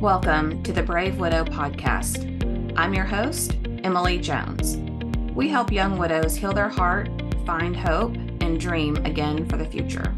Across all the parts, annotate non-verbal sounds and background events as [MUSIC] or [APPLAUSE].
Welcome to the Brave Widow podcast. I'm your host, Emily Jones. We help young widows heal their heart, find hope, and dream again for the future.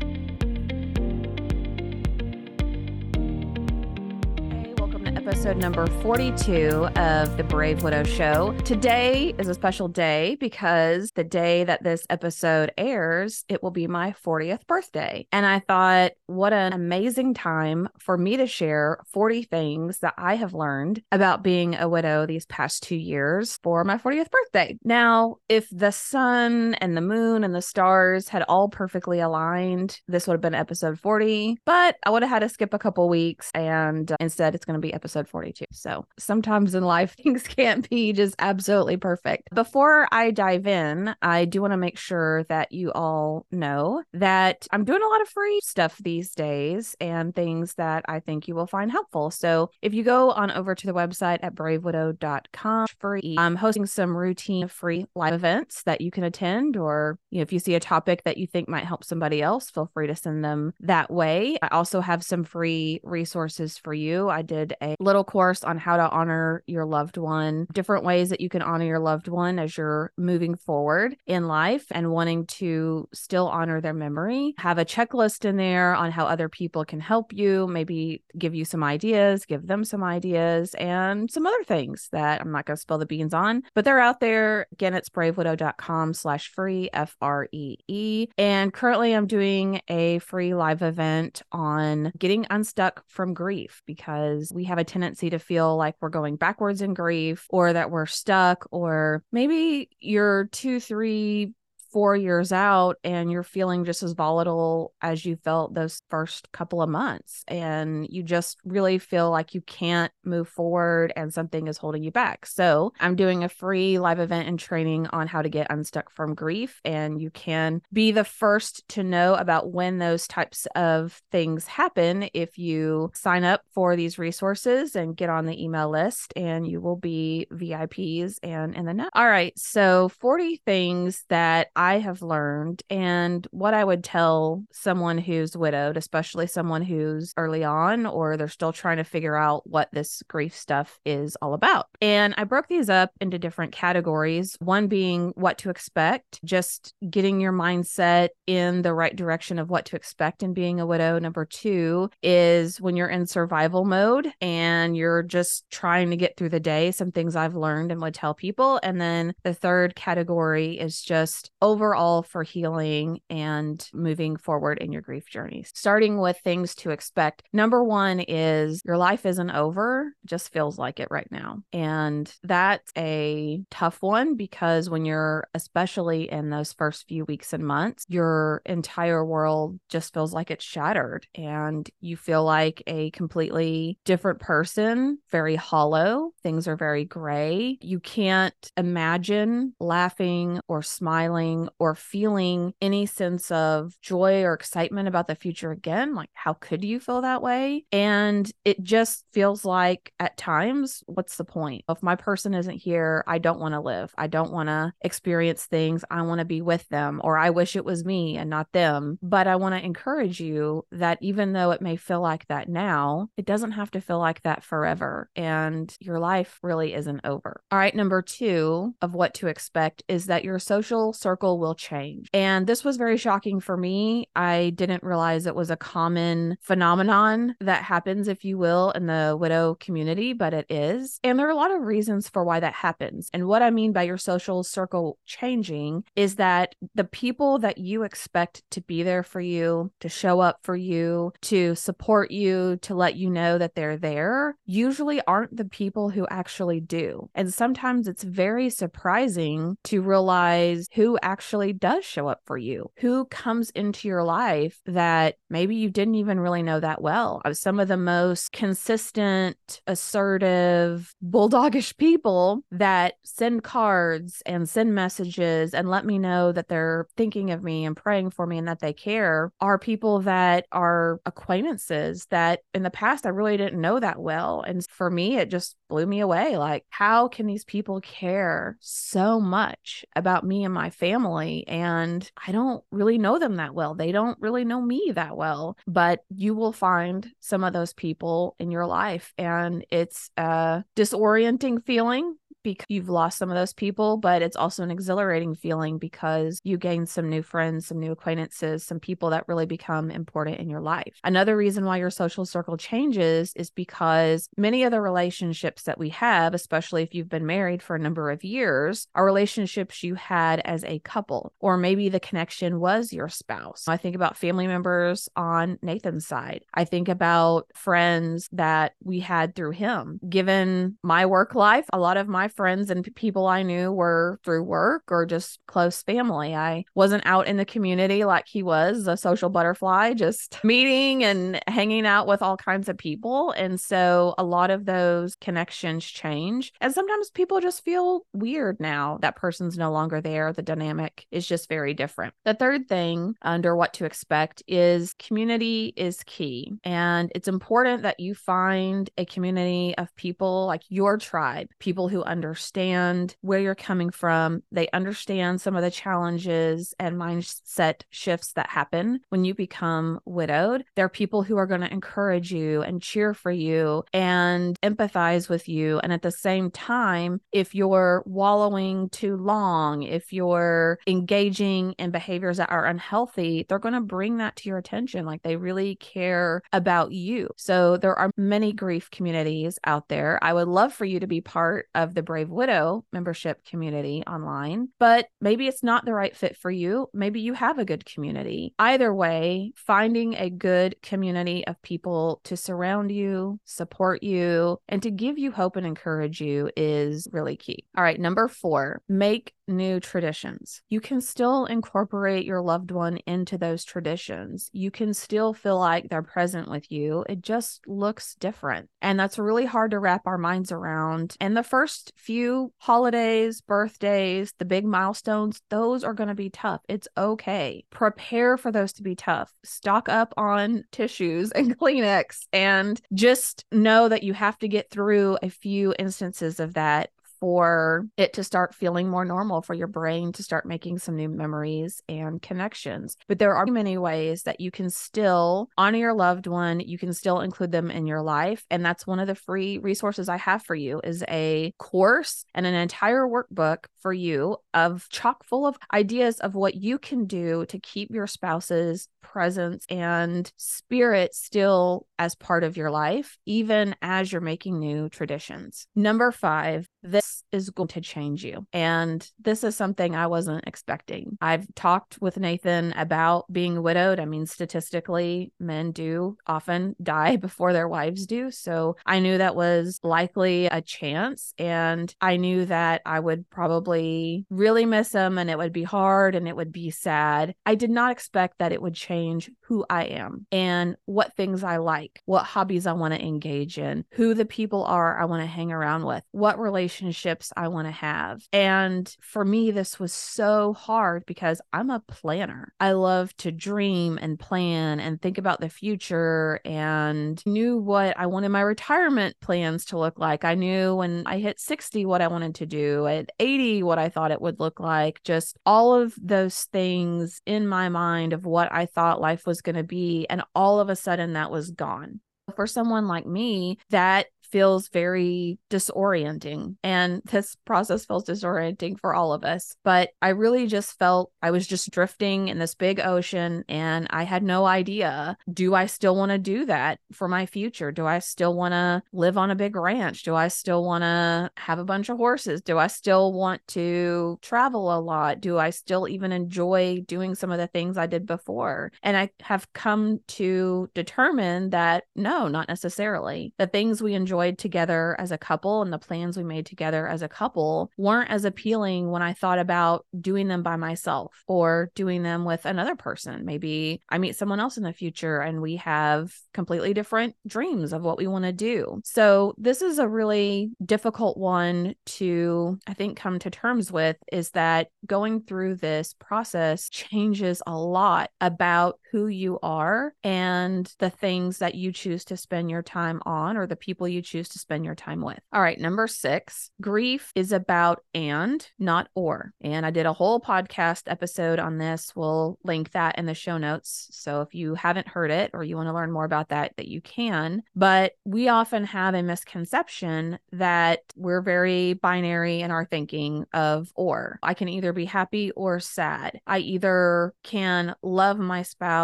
Episode number 42 of the Brave Widow Show. Today is a special day because the day that this episode airs, it will be my 40th birthday. And I thought, what an amazing time for me to share 40 things that I have learned about being a widow these past two years for my 40th birthday. Now, if the sun and the moon and the stars had all perfectly aligned, this would have been episode 40, but I would have had to skip a couple weeks. And uh, instead, it's going to be episode episode 42. So sometimes in life, [LAUGHS] things can't be just absolutely perfect. Before I dive in, I do want to make sure that you all know that I'm doing a lot of free stuff these days and things that I think you will find helpful. So if you go on over to the website at bravewidow.com free, I'm hosting some routine free live events that you can attend or you know, if you see a topic that you think might help somebody else, feel free to send them that way. I also have some free resources for you. I did a little course on how to honor your loved one, different ways that you can honor your loved one as you're moving forward in life and wanting to still honor their memory. Have a checklist in there on how other people can help you, maybe give you some ideas, give them some ideas, and some other things that I'm not going to spill the beans on, but they're out there. Again, it's bravewidow.com slash free, F R E E. And currently, I'm doing a free live event on getting unstuck from grief because we have a tendency tendency to feel like we're going backwards in grief or that we're stuck, or maybe you're two, three, four years out and you're feeling just as volatile as you felt those first couple of months. And you just really feel like you can't move forward and something is holding you back. So I'm doing a free live event and training on how to get unstuck from grief. And you can be the first to know about when those types of things happen if you sign up for these resources and get on the email list, and you will be VIPs and in the net. All right. So 40 things that I have learned and what I would tell someone who's widowed, especially someone who's early on or they're still trying to figure out what this grief stuff is all about. And I broke these up into different categories, one being what to expect, just getting your mindset in the right direction of what to expect in being a widow. Number two is when you're in survival mode and you're just trying to get through the day, some things I've learned and would tell people. And then the third category is just overall for healing and moving forward in your grief journeys. Starting with things to expect. Number one is your life isn't over, just feels like it right now. And that's a tough one because when you're, especially in those first few weeks and months, your entire world just feels like it's shattered and you feel like a completely different person, very hollow. Things are very gray. You can't imagine laughing or smiling or feeling any sense of joy or excitement about the future again. Like, how could you feel that way? And it just feels like at times, what's the point? If my person isn't here, I don't want to live. I don't want to experience things. I want to be with them, or I wish it was me and not them. But I want to encourage you that even though it may feel like that now, it doesn't have to feel like that forever. And your life really isn't over. All right. Number two of what to expect is that your social circle will change. And this was very shocking for me. I didn't realize it was a common phenomenon that happens, if you will, in the widow community, but it is. And there are a lot of reasons for why that happens. And what I mean by your social circle changing is that the people that you expect to be there for you, to show up for you, to support you, to let you know that they're there, usually aren't the people who actually do. And sometimes it's very surprising to realize who actually actually does show up for you, who comes into your life that maybe you didn't even really know that well. Uh, some of the most consistent, assertive, bulldogish people that send cards and send messages and let me know that they're thinking of me and praying for me and that they care are people that are acquaintances that in the past I really didn't know that well. And for me, it just blew me away. Like, how can these people care so much about me and my family? Family and I don't really know them that well. They don't really know me that well, but you will find some of those people in your life and it's a disorienting feeling because you've lost some of those people, but it's also an exhilarating feeling because you gain some new friends, some new acquaintances, some people that really become important in your life. Another reason why your social circle changes is because many of the relationships that we have, especially if you've been married for a number of years, are relationships you had as a couple, or maybe the connection was your spouse. I think about family members on Nathan's side. I think about friends that we had through him. Given my work life, a lot of my friends and people I knew were through work or just close family. I wasn't out in the community like he was, a social butterfly, [LAUGHS] just meeting and hanging out with all kinds of people. And so a lot of those connections change. And sometimes people just feel weird now that person's no longer there. The dynamic is just very different. The third thing under what to expect is community is key. And it's important that you find a community of people like your tribe, people who understand understand where you're coming from. They understand some of the challenges and mindset shifts that happen when you become widowed. There are people who are going to encourage you and cheer for you and empathize with you. And at the same time, if you're wallowing too long, if you're engaging in behaviors that are unhealthy, they're going to bring that to your attention. Like they really care about you. So there are many grief communities out there. I would love for you to be part of the Brave Widow membership community online, but maybe it's not the right fit for you. Maybe you have a good community. Either way, finding a good community of people to surround you, support you, and to give you hope and encourage you is really key. All right, number four, make new traditions. You can still incorporate your loved one into those traditions. You can still feel like they're present with you. It just looks different. And that's really hard to wrap our minds around. And the first few holidays, birthdays, the big milestones, those are going to be tough. It's okay. Prepare for those to be tough. Stock up on tissues [LAUGHS] and Kleenex and just know that you have to get through a few instances of that for it to start feeling more normal, for your brain to start making some new memories and connections. But there are many ways that you can still honor your loved one, you can still include them in your life. And that's one of the free resources I have for you is a course and an entire workbook for you of chock full of ideas of what you can do to keep your spouse's presence and spirit still as part of your life, even as you're making new traditions. Number five, this is going to change you. And this is something I wasn't expecting. I've talked with Nathan about being widowed. I mean, statistically, men do often die [LAUGHS] before their wives do. So I knew that was likely a chance. And I knew that I would probably really miss him and it would be hard and it would be sad. I did not expect that it would change who I am and what things I like, what hobbies I want to engage in, who the people are I want to hang around with, what relationships I want to have. And for me, this was so hard because I'm a planner. I love to dream and plan and think about the future and knew what I wanted my retirement plans to look like. I knew when I hit 60 what I wanted to do, at 80 what I thought it would look like, just all of those things in my mind of what I thought life was going to be. And all of a sudden, that was gone. For someone like me, that feels very disorienting. And this process feels disorienting for all of us. But I really just felt I was just drifting in this big ocean and I had no idea do I still want to do that for my future? Do I still want to live on a big ranch? Do I still want to have a bunch of horses? Do I still want to travel a lot? Do I still even enjoy doing some of the things I did before? And I have come to determine that no, not necessarily. The things we enjoy enjoyed together as a couple and the plans we made together as a couple weren't as appealing when I thought about doing them by myself or doing them with another person. Maybe I meet someone else in the future and we have completely different dreams of what we want to do. So, this is a really difficult one to, I think, come to terms with is that going through this process [LAUGHS] changes a lot about who you are and the things that you choose to spend your time on or the people you choose to spend your time with. All right, number six grief is about and, not or. And I did a whole podcast episode on this. We'll link that in the show notes. So if you haven't heard it or you want to learn more about that, that you can. But we often have a misconception that we're very binary in our thinking of or. I can either be happy or sad. I either can love my spouse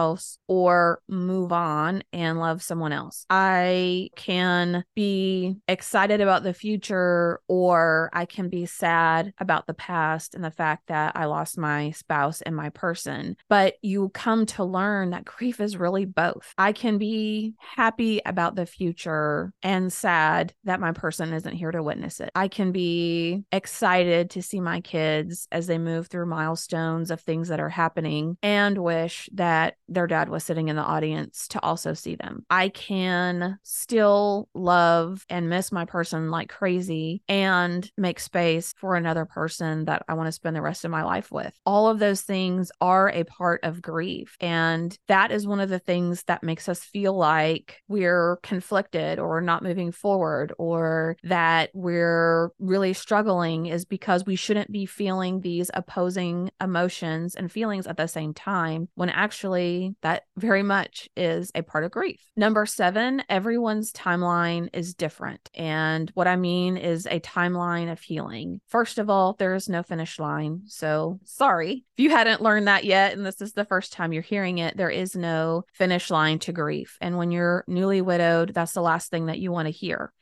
or move on and love someone else. I can be excited about the future or I can be sad about the past and the fact that I lost my spouse and my person. But you come to learn that grief is really both. I can be happy about the future and sad that my person isn't here to witness it. I can be excited to see my kids as they move through milestones of things that are happening and wish that their dad was sitting in the audience to also see them. I can still love and miss my person like crazy and make space for another person that I want to spend the rest of my life with. All of those things are a part of grief. And that is one of the things that makes us feel like we're conflicted or not moving forward or that we're really struggling is because we shouldn't be feeling these opposing emotions and feelings at the same time when actually that very much is a part of grief. Number seven, everyone's timeline is different. And what I mean is a timeline of healing. First of all, there is no finish line. So sorry if you hadn't learned that yet and this is the first time you're hearing it, there is no finish line to grief. And when you're newly widowed, that's the last thing that you want to hear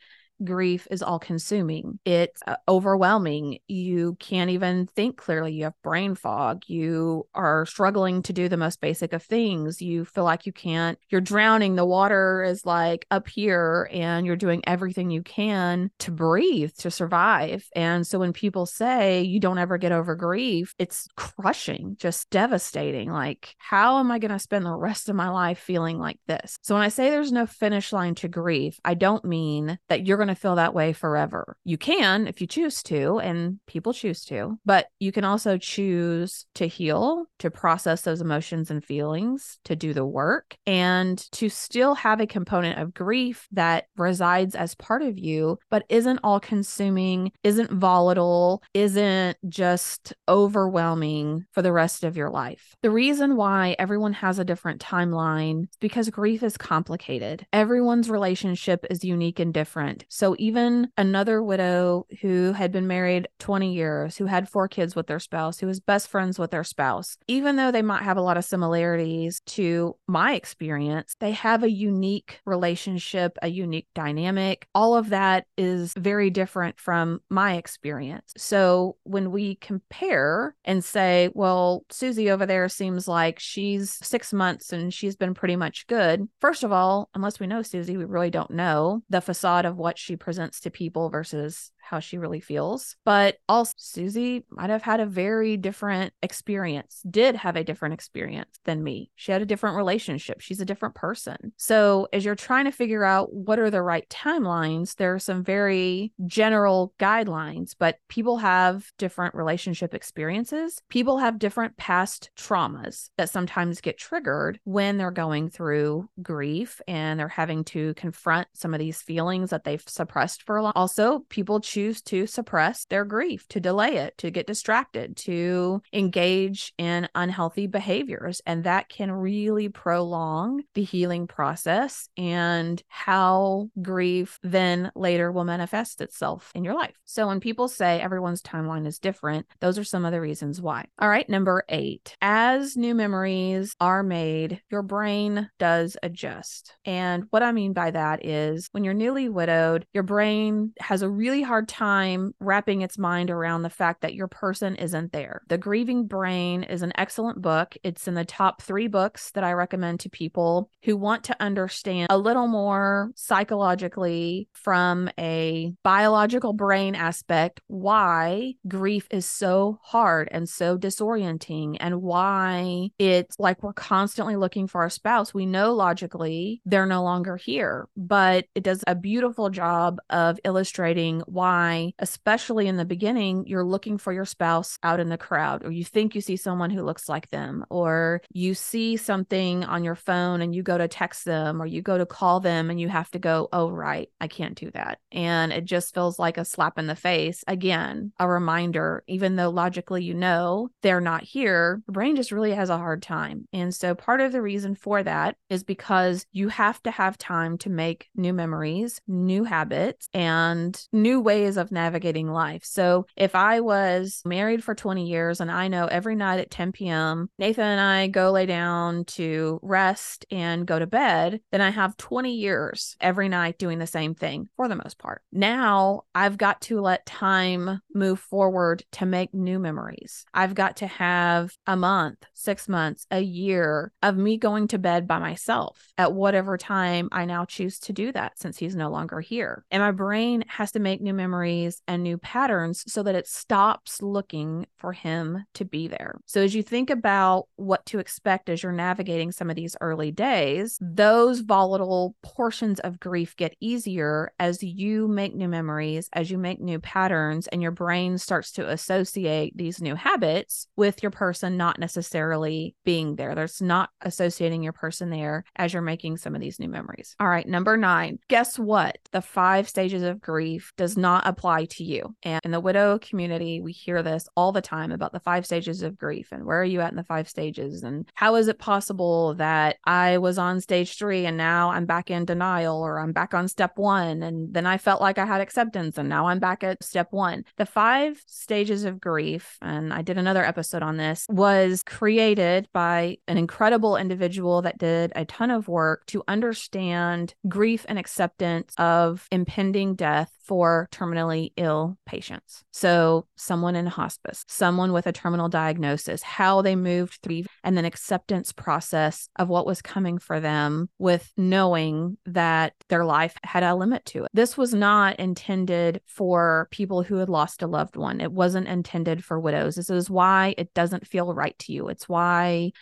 grief is all consuming. It's uh, overwhelming. You can't even think clearly. You have brain fog. You are struggling to do the most basic of things. You feel like you can't, you're drowning. The water is like up here and you're doing everything you can to breathe, to survive. And so when people say you don't ever get over grief, it's crushing, just devastating. Like, how am I going to spend the rest of my life feeling like this? So when I say there's no finish line to grief, I don't mean that you're going to feel that way forever. You can if you choose to, and people choose to, but you can also choose to heal, to process those emotions and feelings, to do the work, and to still have a component of grief that resides as part of you, but isn't all consuming, isn't volatile, isn't just overwhelming for the rest of your life. The reason why everyone has a different timeline because grief is complicated. Everyone's relationship is unique and different. So even another widow who had been married 20 years, who had four kids with their spouse, who was best friends with their spouse, even though they might have a lot of similarities to my experience, they have a unique relationship, a unique dynamic. All of that is very different from my experience. So when we compare and say, well, Susie over there seems like she's six months and she's been pretty much good. First of all, unless we know Susie, we really don't know the facade of what she presents to people versus how she really feels. But also, Susie might have had a very different experience, did have a different experience than me. She had a different relationship. She's a different person. So, as you're trying to figure out what are the right timelines, there are some very general guidelines, but people have different relationship experiences. People have different past traumas that sometimes get triggered when they're going through grief and they're having to confront some of these feelings that they've suppressed for a long. Also, people choose to suppress their grief, to delay it, to get distracted, to engage in unhealthy behaviors. And that can really prolong the healing process and how grief then later will manifest itself in your life. So when people say everyone's timeline is different, those are some of the reasons why. All right, number eight, as new memories are made, your brain does adjust. And what I mean by that is when you're newly widowed, your brain has a really hard hard time wrapping its mind around the fact that your person isn't there. The Grieving Brain is an excellent book. It's in the top three books that I recommend to people who want to understand a little more psychologically from a biological brain aspect why grief is so hard and so disorienting and why it's like we're constantly looking for our spouse. We know logically they're no longer here, but it does a beautiful job of illustrating why why, especially in the beginning, you're looking for your spouse out in the crowd, or you think you see someone who looks like them, or you see something on your phone and you go to text them, or you go to call them and you have to go, oh, right, I can't do that. And it just feels like a slap in the face. Again, a reminder, even though logically you know they're not here, the brain just really has a hard time. And so part of the reason for that is because you have to have time to make new memories, new habits, and new ways of navigating life. So if I was married for 20 years and I know every night at 10 p.m., Nathan and I go lay down to rest and go to bed, then I have 20 years every night doing the same thing for the most part. Now I've got to let time move forward to make new memories. I've got to have a month, six months, a year of me going to bed by myself at whatever time I now choose to do that since he's no longer here. And my brain has to make new memories and new patterns so that it stops looking for him to be there. So as you think about what to expect as you're navigating some of these early days, those volatile portions of grief get easier as you make new memories, as you make new patterns, and your brain starts to associate these new habits with your person not necessarily being there. There's not associating your person there as you're making some of these new memories. All right, number nine. Guess what? The five stages of grief does not apply to you. And in the widow community, we hear this all the time about the five stages of grief and where are you at in the five stages? And how is it possible that I was on stage three and now I'm back in denial or I'm back on step one? And then I felt like I had acceptance and now I'm back at step one. The five stages of grief, and I did another episode on this, was created by an incredible individual that did a ton of work to understand grief and acceptance of impending death for terminally ill patients. So, someone in hospice, someone with a terminal diagnosis, how they moved through, and then acceptance process of what was coming for them with knowing that their life had a limit to it. This was not intended for people who had lost a loved one. It wasn't intended for widows. This is why it doesn't feel right to you. It's why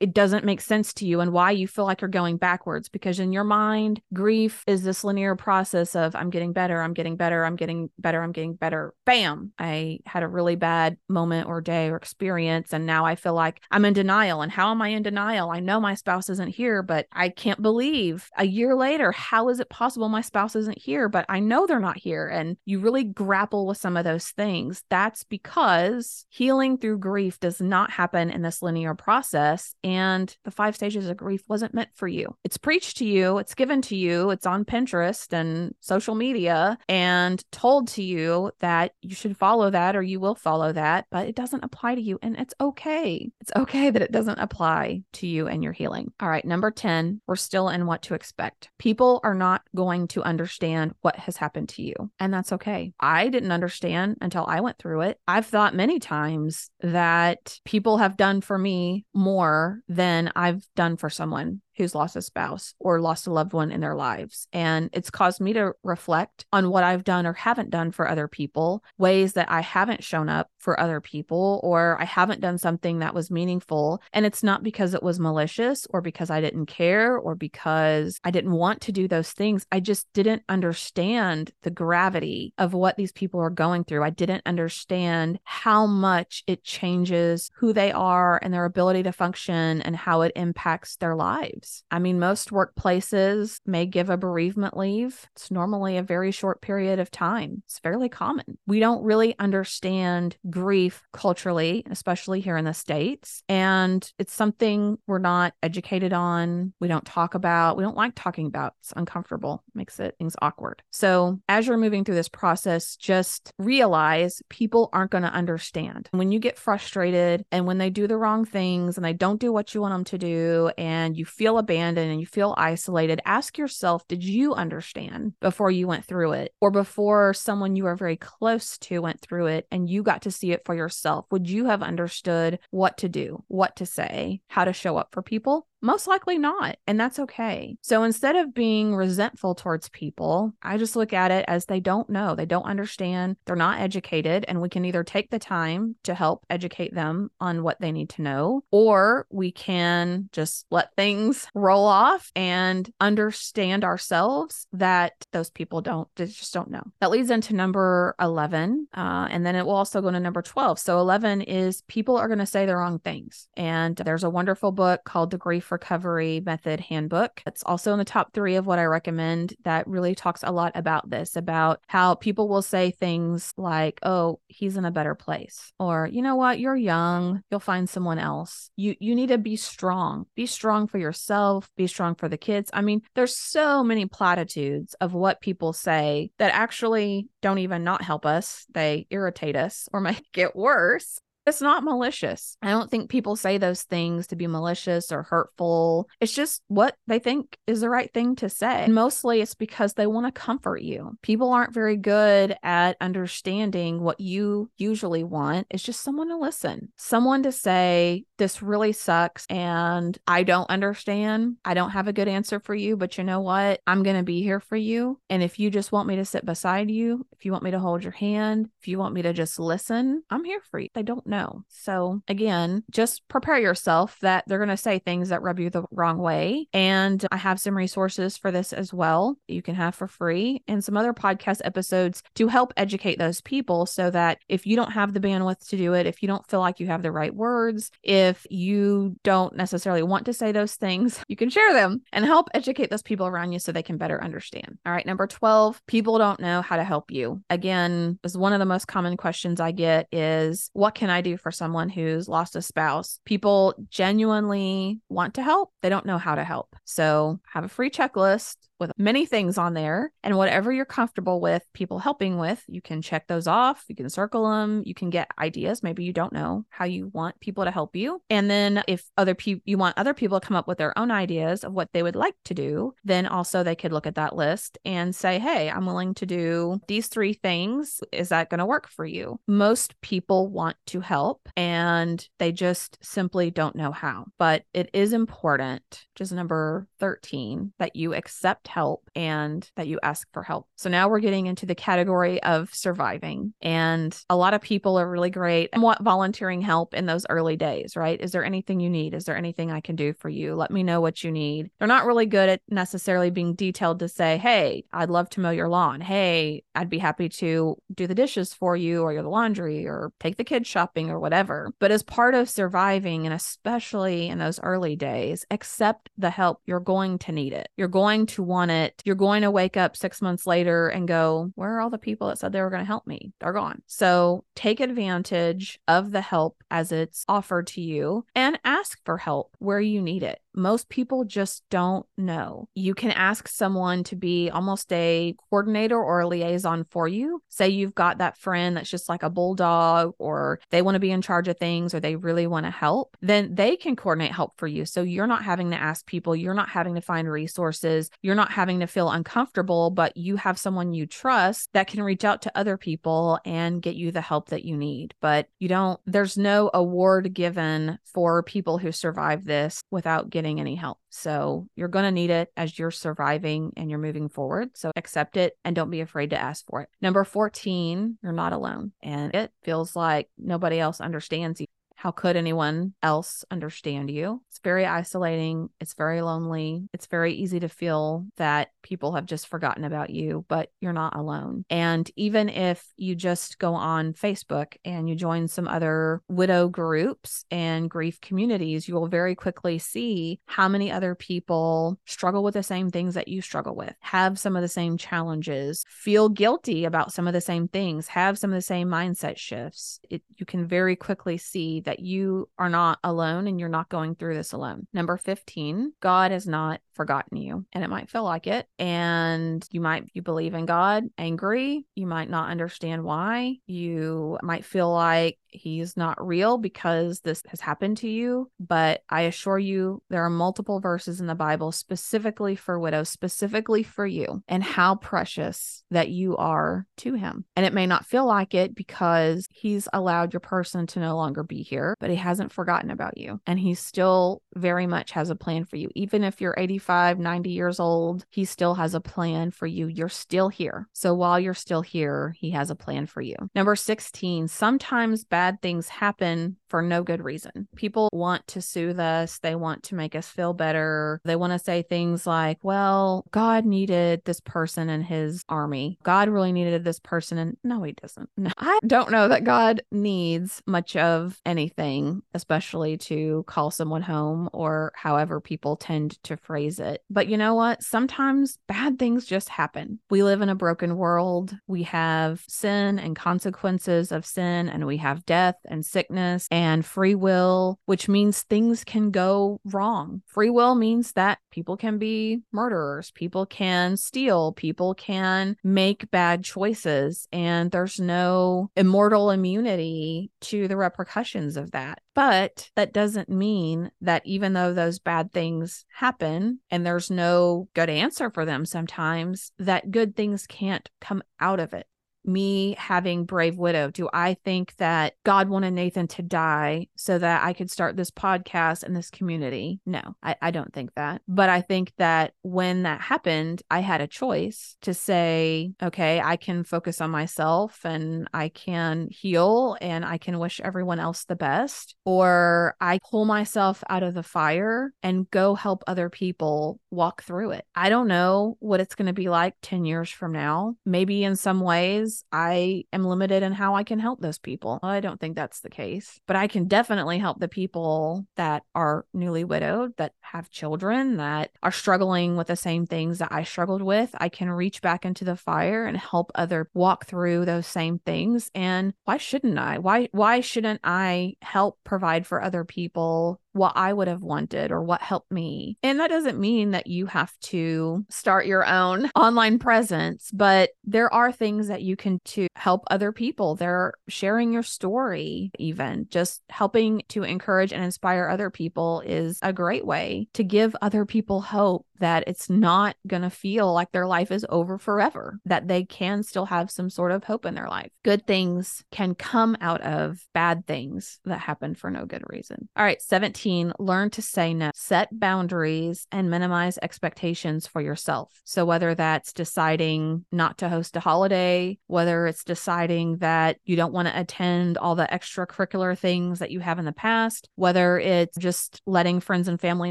it doesn't make sense to you and why you feel like you're going backwards because in your mind grief is this linear process of i'm getting better i'm getting better i'm getting better i'm getting better. Bam! I had a really bad moment or day or experience and now i feel like i'm in denial. And how am i in denial? I know my spouse isn't here but i can't believe a year later how is it possible my spouse isn't here? But i know they're not here. And you really grapple with some of those things. That's because healing through grief does not happen in this linear process and the five stages of grief wasn't meant for you. It's preached to you, it's given to you, it's on Pinterest and social media and told to you that you should follow that or you will follow that, but it doesn't apply to you. And it's okay. It's okay that it doesn't apply to you and your healing. All right, number 10, we're still in what to expect. People are not going to understand what has happened to you, and that's okay. I didn't understand until I went through it. I've thought many times that people have done for me more than I've done for someone who's lost a spouse or lost a loved one in their lives. And it's caused me to reflect on what I've done or haven't done for other people, ways that I haven't shown up for other people, or I haven't done something that was meaningful. And it's not because it was malicious or because I didn't care or because I didn't want to do those things. I just didn't understand the gravity of what these people are going through. I didn't understand how much it changes who they are and their ability to function and how it impacts their lives I mean, most workplaces may give a bereavement leave. It's normally a very short period of time, it's fairly common. We don't really understand grief culturally, especially here in the States. And it's something we're not educated on. We don't talk about, we don't like talking about. It's uncomfortable, makes it things awkward. So as you're moving through this process, just realize people aren't going to understand. When you get frustrated and when they do the wrong things and they don't do what you want them to do and you feel abandoned and you feel isolated, ask yourself Did you understand before you went through it? Or before someone you are very close to went through it and you got to see it for yourself? Would you have understood what to do, what to say, how to show up for people? Most likely not. And that's okay. So instead of being resentful towards people, I just look at it as they don't know, they don't understand, they're not educated. And we can either take the time to help educate them on what they need to know, or we can just let things [LAUGHS] roll off and understand ourselves that those people don't, they just don't know. That leads into number 11. Uh, and then it will also go to number 12. So 11 is people are going to say the wrong things. And there's a wonderful book called The Grief Recovery Method Handbook. It's also in the top three of what I recommend that really talks a lot about this about how people will say things like, oh, he's in a better place. Or, you know what, you're young, you'll find someone else. You you need to be strong. Be strong for yourself, be strong for the kids. I mean, there's so many platitudes of what people say that actually don't even not help us. They irritate us or [LAUGHS] make it worse. It's not malicious. I don't think people say those things to be malicious or hurtful. It's just what they think is the right thing to say. And mostly it's because they want to comfort you. People aren't very good at understanding what you usually want. It's just someone to listen, someone to say, This really sucks and I don't understand. I don't have a good answer for you, but you know what? I'm going to be here for you. And if you just want me to sit beside you, if you want me to hold your hand, if you want me to just listen, I'm here for you. They don't know. So, again, just prepare yourself that they're going to say things that rub you the wrong way. And I have some resources for this as well you can have for free and some other podcast episodes to help educate those people so that if you don't have the bandwidth to do it, if you don't feel like you have the right words, if you don't necessarily want to say those things, [LAUGHS] you can share them and help educate those people around you so they can better understand. All right, number 12, people don't know how to help you. Again, is one of the most common questions I get is what can I do for someone who's lost a spouse. People genuinely want to help, they don't know how to help. So, have a free checklist with many things on there. And whatever you're comfortable with people helping with, you can check those off. You can circle them. You can get ideas. Maybe you don't know how you want people to help you. And then if other people, you want other people to come up with their own ideas of what they would like to do, then also they could look at that list and say, hey, I'm willing to do these three things. Is that going to work for you? Most people want to help and they just simply don't know how. But it is important, just number 13, that you accept help and that you ask for help. So now we're getting into the category of surviving. And a lot of people are really great and want volunteering help in those early days, right? Is there anything you need? Is there anything I can do for you? Let me know what you need. They're not really good at necessarily being detailed to say, hey, I'd love to mow your lawn. Hey, I'd be happy to do the dishes for you or your laundry or take the kids shopping or whatever. But as part of surviving, and especially in those early days, accept the help. You're going to need it. You're going to want it, you're going to wake up six months later and go, Where are all the people that said they were going to help me? They're gone. So take advantage of the help as it's offered to you and ask for help where you need it most people just don't know. You can ask someone to be almost a coordinator or a liaison for you. Say you've got that friend that's just like a bulldog, or they want to be in charge of things, or they really want to help, then they can coordinate help for you. So you're not having to ask people, you're not having to find resources, you're not having to feel uncomfortable, but you have someone you trust that can reach out to other people and get you the help that you need. But you don't, there's no award given for people who survive this without getting getting any help. So you're going to need it as you're surviving and you're moving forward. So accept it and don't be afraid to ask for it. Number 14, you're not alone. And it feels like nobody else understands you. How could anyone else understand you? It's very isolating. It's very lonely. It's very easy to feel that people have just forgotten about you, but you're not alone. And even if you just go on Facebook and you join some other widow groups and grief communities, you will very quickly see how many other people struggle with the same things that you struggle with, have some of the same challenges, feel guilty about some of the same things, have some of the same mindset shifts. It, you can very quickly see that you are not alone and you're not going through this alone. Number 15, God has not forgotten you. And it might feel like it. And you might, you believe in God, angry. You might not understand why. You might feel like he's not real because this has happened to you. But I assure you, there are multiple verses in the Bible specifically for widows, specifically for you, and how precious that you are to him. And it may not feel like it because he's allowed your person to no longer be here but he hasn't forgotten about you. And he still very much has a plan for you. Even if you're 85, 90 years old, he still has a plan for you. You're still here. So while you're still here, he has a plan for you. Number 16, sometimes things happen for no good reason. People want to soothe us, they want to make us feel better. They want to say things like, well, God needed this person in his army. God really needed this person. And no, he doesn't. No. I don't know that God needs much of anything, especially to call someone home or however people tend to phrase it. But you know what? Sometimes bad things just happen. We live in a broken world. We have sin and consequences of sin, and we have death and sickness and free will, which means things can go wrong. Free will means that people can be murderers, people can steal, people can make bad choices, and there's no immortal immunity to the repercussions of that. But that doesn't mean that even though those bad things happen and there's no good answer for them sometimes, that good things can't come out of it me having Brave Widow? Do I think that God wanted Nathan to die so that I could start this podcast and this community? No, I, I don't think that. But I think that when that happened, I had a choice to say, okay, I can focus on myself and I can heal and I can wish everyone else the best, or I pull myself out of the fire and go help other people walk through it. I don't know what it's going to be like 10 years from now. Maybe in some ways, I am limited in how I can help those people. I don't think that's the case, but I can definitely help the people that are newly widowed, that have children, that are struggling with the same things that I struggled with. I can reach back into the fire and help other walk through those same things. And why shouldn't I? Why why shouldn't I help provide for other people what I would have wanted or what helped me. And that doesn't mean that you have to start your own [LAUGHS] online presence, but there are things that you can to help other people. They're sharing your story, even just helping to encourage and inspire other people is a great way to give other people hope that it's not going to feel like their life is over forever, that they can still have some sort of hope in their life. Good things can come out of bad things that happen for no good reason. All right, 17, learn to say no, set boundaries and minimize expectations for yourself. So, whether that's deciding not to host a holiday, whether it's deciding that you don't want to attend all the extracurricular things that you have in the past, whether it's just letting friends and family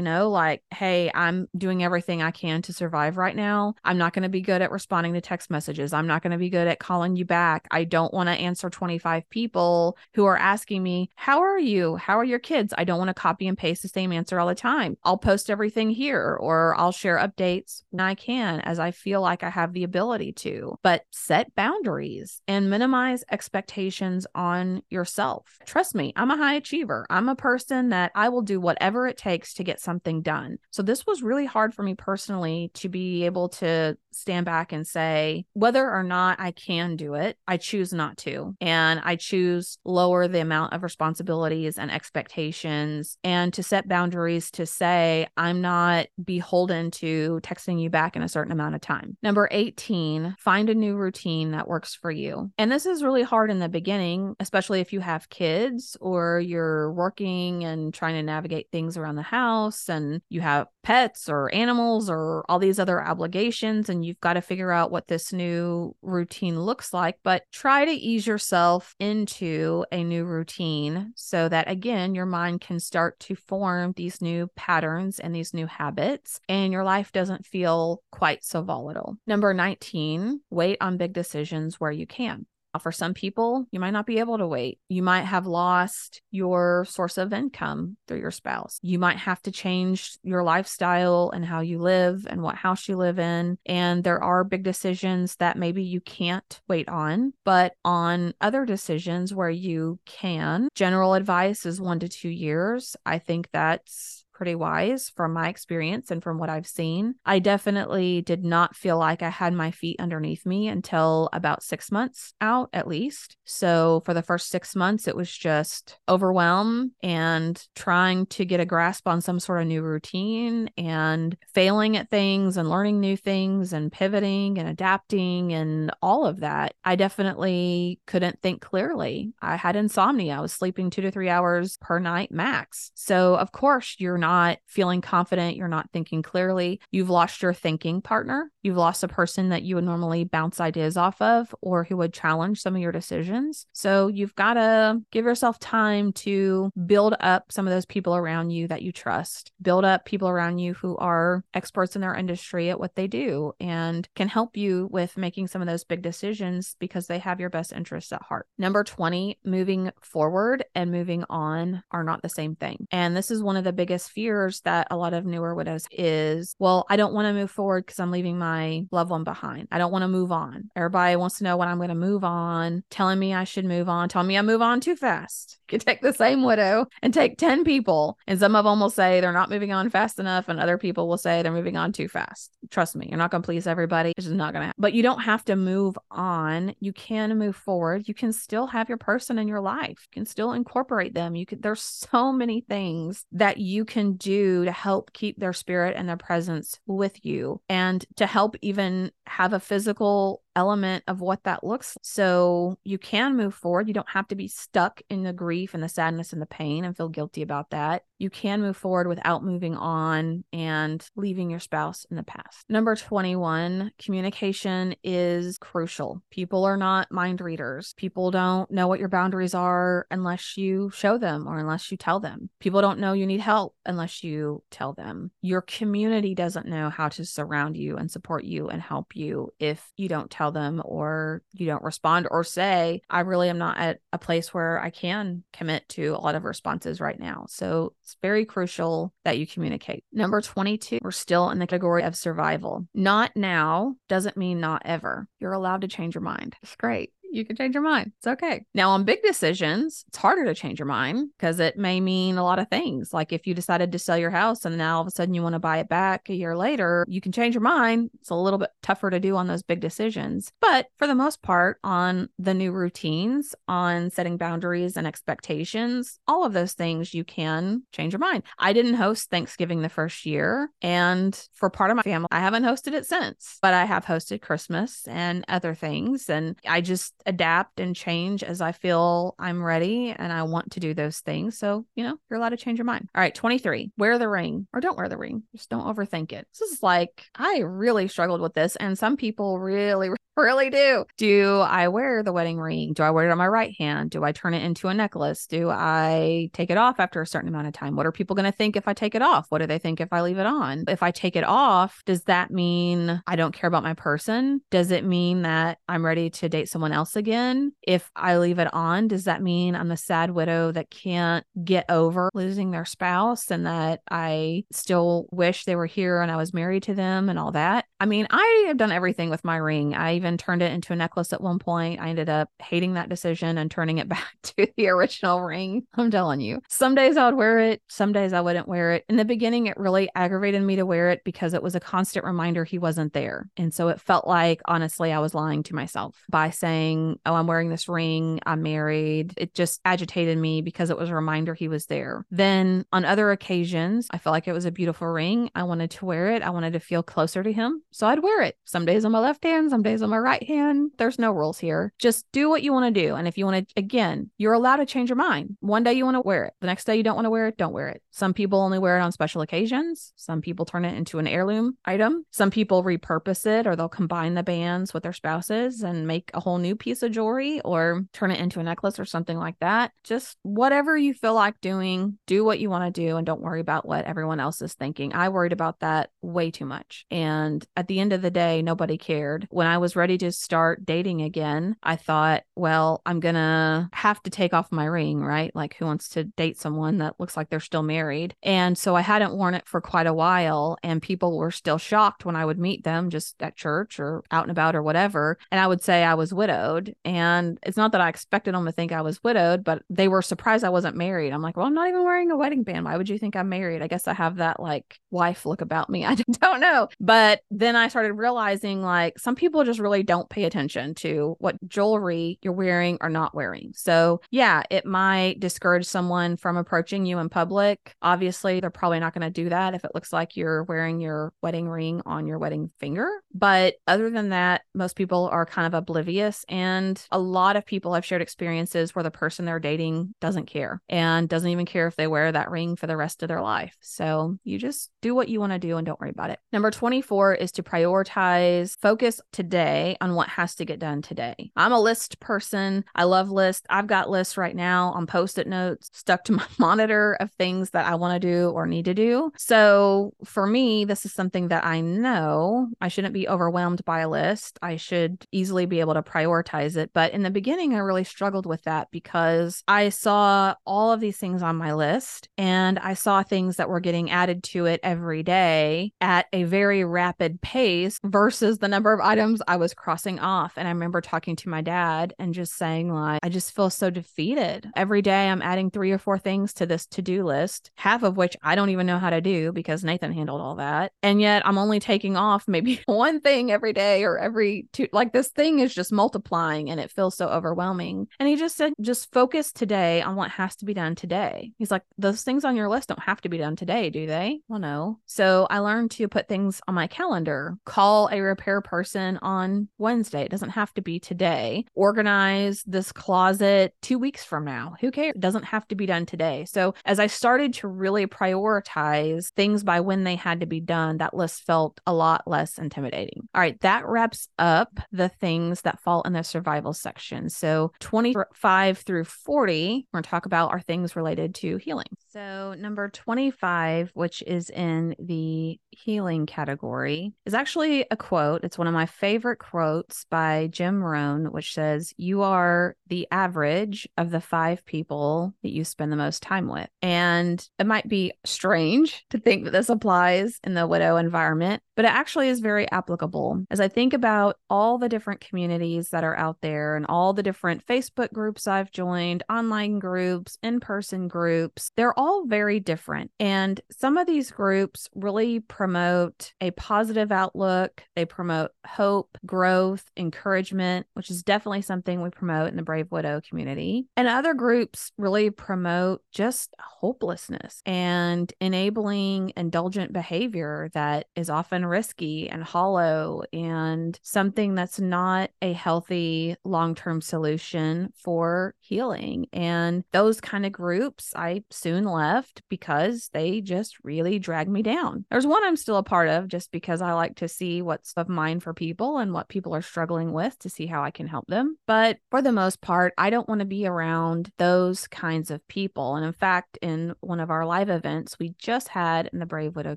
know, like, hey, I'm doing everything everything I can to survive right now. I'm not going to be good at responding to text messages. I'm not going to be good at calling you back. I don't want to answer 25 people who are asking me, How are you? How are your kids? I don't want to copy and paste the same answer all the time. I'll post everything here or I'll share updates when I can as I feel like I have the ability to. But set boundaries and minimize expectations on yourself. Trust me, I'm a high achiever. I'm a person that I will do whatever it takes to get something done. So this was really hard for me me personally to be able to stand back and say whether or not I can do it, I choose not to. And I choose lower the amount of responsibilities and expectations and to set boundaries to say I'm not beholden to texting you back in a certain amount of time. Number 18, find a new routine that works for you. And this is really hard in the beginning, especially if you have kids or you're working and trying to navigate things around the house and you have pets or animals or all these other obligations and you've got to figure out what this new routine looks like but try to ease yourself into a new routine so that again your mind can start to form these new patterns and these new habits and your life doesn't feel quite so volatile. Number 19 wait on big decisions where you can for some people, you might not be able to wait. You might have lost your source of income through your spouse. You might have to change your lifestyle and how you live and what house you live in. And there are big decisions that maybe you can't wait on, but on other decisions where you can, general advice is one to two years. I think that's pretty wise from my experience and from what I've seen. I definitely did not feel like I had my feet underneath me until about six months out, at least. So for the first six months, it was just overwhelm and trying to get a grasp on some sort of new routine and failing at things and learning new things and pivoting and adapting and all of that. I definitely couldn't think clearly. I had insomnia. I was sleeping two to three hours per night max. So, of course, you're not feeling confident. You're not thinking clearly. You've lost your thinking partner. You've lost a person that you would normally bounce ideas off of or who would challenge some of your decisions. So, you've got to give yourself time to build up some of those people around you that you trust, build up people around you who are experts in their industry at what they do and can help you with making some of those big decisions because they have your best interests at heart. Number 20, moving forward and moving on are not the same thing. And this is one of the biggest fears that a lot of newer widows is, well, I don't want to move forward because I'm leaving my loved one behind. I don't want to move on. Everybody wants to know when I'm going to move on, telling me I should move on, telling me I move on too fast. [LAUGHS] You could take the same widow and take 10 people, and some of them will say they're not moving on fast enough, and other people will say they're moving on too fast. Trust me, you're not going to please everybody. It's just not going to happen. But you don't have to move on. You can move forward. You can still have your person in your life. You can still incorporate them. You can there's so many things that you can do to help keep their spirit and their presence with you and to help even have a physical element of what that looks like. So you can move forward. You don't have to be stuck in the grief and the sadness and the pain and feel guilty about that. You can move forward without moving on and leaving your spouse in the past. Number 21, communication is crucial. People are not mind readers. People don't know what your boundaries are unless you show them or unless you tell them. People don't know you need help unless you tell them. Your community doesn't know how to surround you and support you and help you if you don't tell them or you don't respond or say, I really am not at a place where I can commit to a lot of responses right now. So it's very crucial that you communicate. Number 22, we're still in the category of survival. Not now doesn't mean not ever. You're allowed to change your mind. It's great you can change your mind. It's okay. Now, on big decisions, it's harder to change your mind because it may mean a lot of things. Like if you decided to sell your house and now all of a sudden you want to buy it back a year later, you can change your mind. It's a little bit tougher to do on those big decisions. But for the most part, on the new routines, on setting boundaries and expectations, all of those things, you can change your mind. I didn't host Thanksgiving the first year. And for part of my family, I haven't hosted it since, but I have hosted Christmas and other things. And I just adapt and change as I feel I'm ready and I want to do those things. So, you know, you're allowed to change your mind. All right, 23, wear the ring or don't wear the ring. Just don't overthink it. This is like, I really struggled with this. And some people really, [LAUGHS] really do. Do I wear the wedding ring? Do I wear it on my right hand? Do I turn it into a necklace? Do I take it off after a certain amount of time? What are people going to think if I take it off? What do they think if I leave it on? If I take it off, does that mean I don't care about my person? Does it mean that I'm ready to date someone else again? If I leave it on, does that mean I'm the sad widow that can't get over losing their spouse and that I still wish they were here and I was married to them and all that? I mean, I have done everything with my ring. I even turned it into a necklace at one point. I ended up hating that decision and turning it [LAUGHS] back to the original ring. I'm telling you. Some days I would wear it, some days I wouldn't wear it. In the beginning, it really aggravated me to wear it because it was a constant reminder he wasn't there. And so it felt like, honestly, I was lying to myself by saying, Oh, I'm wearing this ring. I'm married. It just agitated me because it was a reminder he was there. Then on other occasions, I felt like it was a beautiful ring. I wanted to wear it. I wanted to feel closer to him. So I'd wear it some days on my left hand, some days on my right hand. There's no rules here. Just do what you want to do. And if you want to, again, you're allowed to change your mind. One day you want to wear it. The next day you don't want to wear it, don't wear it. Some people only wear it on special occasions. Some people turn it into an heirloom item. Some people repurpose it or they'll combine the bands with their spouses and make a whole new piece of jewelry or turn it into a necklace or something like that. Just whatever you feel like doing, do what you want to do and don't worry about what everyone else is thinking. I worried about that way too much. And at the end of the day, nobody cared. When I was ready to start dating again, I thought, well, I'm going to have to take off my ring, right? Like, who wants to date someone that looks like they're still married? And so I hadn't worn it for quite a while, and people were still shocked when I would meet them just at church or out and about or whatever. And I would say I was widowed. And it's not that I expected them to think I was widowed, but they were surprised I wasn't married. I'm like, well, I'm not even wearing a wedding band. Why would you think I'm married? I guess I have that like wife look about me. [LAUGHS] I don't know. But then I started realizing like some people just really don't pay attention to what jewelry you're wearing or not wearing. So, yeah, it might discourage someone from approaching you in public. Obviously, they're probably not going to do that if it looks like you're wearing your wedding ring on your wedding finger. But other than that, most people are kind of oblivious. And a lot of people have shared experiences where the person they're dating doesn't care and doesn't even care if they wear that ring for the rest of their life. So you just do what you want to do and don't worry about it. Number 24 is to prioritize, focus today on what has to get done today. I'm a list person. I love lists. I've got lists right now on post it notes stuck to [LAUGHS] my monitor of things that I want to do or need to do. So for me, this is something that I know I shouldn't be overwhelmed by a list. I should easily be able to prioritize it. But in the beginning, I really struggled with that because I saw all of these things on my list and I saw things that were getting added to it every day at a very rapid pace versus the number of items I was crossing off. And I remember talking to my dad and just saying, like, I just feel so defeated. Every day I'm adding three or four things to this to do list, half of which I don't even know how to do because Nathan handled all that. And yet I'm only taking off maybe [LAUGHS] one thing every day or every two. Like this thing is just multiplying and it feels so overwhelming. And he just said, just focus today on what has to be done today. He's like, those things on your list don't have to be done today, do they? Well, no. So I learned to put things on my calendar, call a repair person on Wednesday. It doesn't have to be today. Organize this closet two weeks from now. Who cares? It doesn't have to be done today. So as I started to really prioritize things by when they had to be done, that list felt a lot less intimidating. All right, that wraps up the things that fall in the survival section. So 25 through 40, we're going to talk about our things related to healing. So number 25, which is in the healing category, is actually a quote. It's one of my favorite quotes by Jim Rohn, which says, You are the average of the five people that you spend the most time with. And it might be strange to think that this applies in the widow environment, but it actually is very applicable. As I think about all the different communities that are out there and all the different Facebook groups I've joined, online groups, in person groups, they're all very different. And some of these groups really promote a positive outlook, they promote hope, growth, encouragement, which is definitely something we promote in the Brave Widow community. And other groups really promote just hopelessness and enabling indulgent behavior that is often risky and hollow and something that's not a healthy long term solution for healing. And those kind of groups I soon left because they just really dragged me down. There's one I'm still a part of just because I like to see what's of mine for people and what people are struggling with to see how I can help them. But for the most part, I don't want to be around those kinds of people. And in fact, in one of our live events we just had in the Brave Widow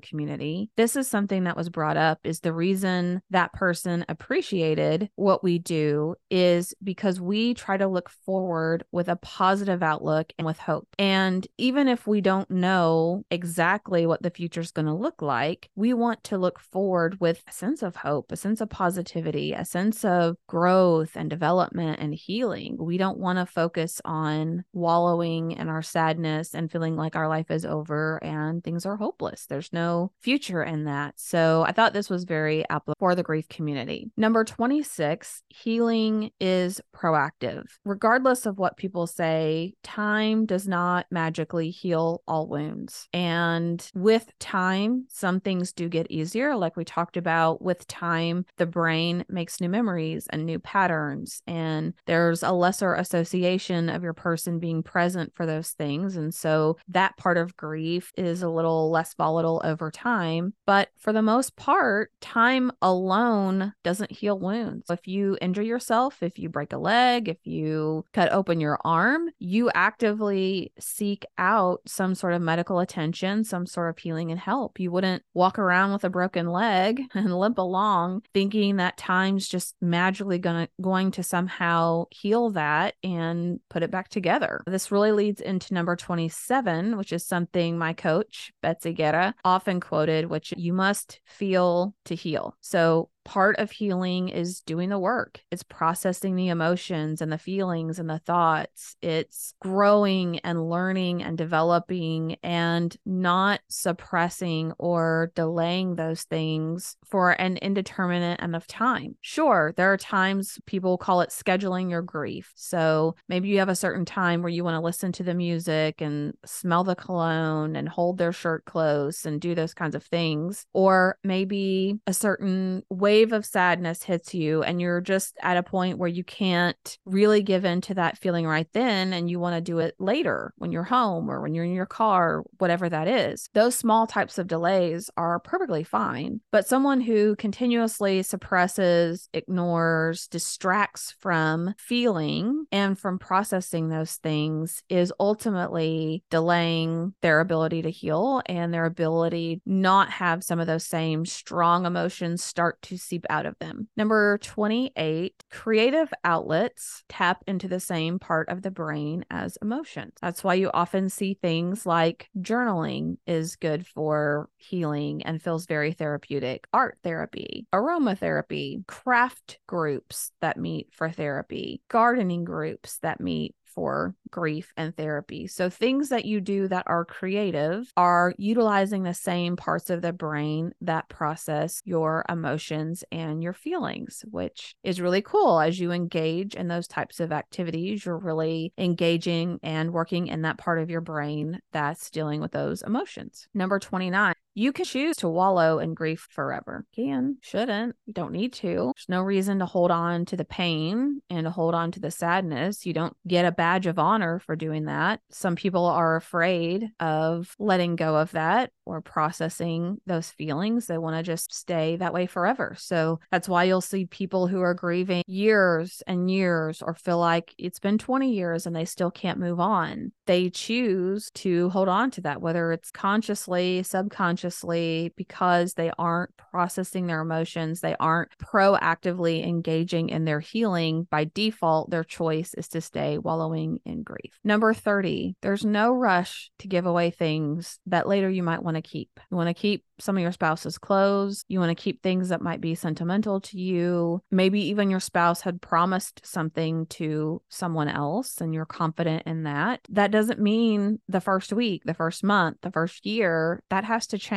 community, this is something that was brought up is the reason that person appreciated what we do is because we try to look forward with a positive outlook and with hope. And even if we don't know exactly what the future is going to look like, we want to look forward with a sense of hope, a sense of positivity, a sense of growth and development and healing. We don't want to focus on wallowing in our sadness and feeling like our life is over and things are hopeless. There's no future in that. So I thought this was very applicable for the grief community. Number 26, healing is proactive. Regardless of what people say, time does not magically heal all wounds. And with time, some things do get easier. Like we talked about, with time, the brain makes new memories and new patterns, and there's a lesser association of your person being present for those things. And so that part of grief is a little less volatile over time. But for the most part, time alone doesn't heal wounds. If you injure yourself, if you break a leg, if you cut open your arm, you actively seek out some sort of medical attention, some sort of healing and help. You wouldn't walk around with a broken leg [LAUGHS] and limp along thinking that time's just magically gonna going to somehow heal that and put it back together. This really leads into number 27, which is something my coach, Betsy Guerra, often quoted, which you must feel to heal. So part of healing is doing the work. It's processing the emotions and the feelings and the thoughts. It's growing and learning and developing and not suppressing or delaying those things for an indeterminate amount of time. Sure, there are times people call it scheduling your grief. So maybe you have a certain time where you want to listen to the music and smell the cologne and hold their shirt close and do those kinds of things. Or maybe a certain way wave of sadness hits you and you're just at a point where you can't really give in to that feeling right then and you want to do it later when you're home or when you're in your car, whatever that is. Those small types of delays are perfectly fine. But someone who continuously suppresses, ignores, distracts from feeling and from processing those things is ultimately delaying their ability to heal and their ability not have some of those same strong emotions start to seep out of them. Number 28, creative outlets tap into the same part of the brain as emotions. That's why you often see things like journaling is good for healing and feels very therapeutic, art therapy, aromatherapy, craft groups that meet for therapy, gardening groups that meet for grief and therapy. So, things that you do that are creative are utilizing the same parts of the brain that process your emotions and your feelings, which is really cool. As you engage in those types of activities, you're really engaging and working in that part of your brain that's dealing with those emotions. Number 29, you can choose to wallow in grief forever. Can, shouldn't, don't need to. There's no reason to hold on to the pain and to hold on to the sadness. You don't get a badge of honor for doing that. Some people are afraid of letting go of that or processing those feelings. They want to just stay that way forever. So that's why you'll see people who are grieving years and years or feel like it's been 20 years and they still can't move on. They choose to hold on to that, whether it's consciously, subconsciously, because they aren't processing their emotions, they aren't proactively engaging in their healing. By default, their choice is to stay wallowing in grief. Number 30, there's no rush to give away things that later you might want to keep. You want to keep some of your spouse's clothes. You want to keep things that might be sentimental to you. Maybe even your spouse had promised something to someone else and you're confident in that. That doesn't mean the first week, the first month, the first year. That has to change.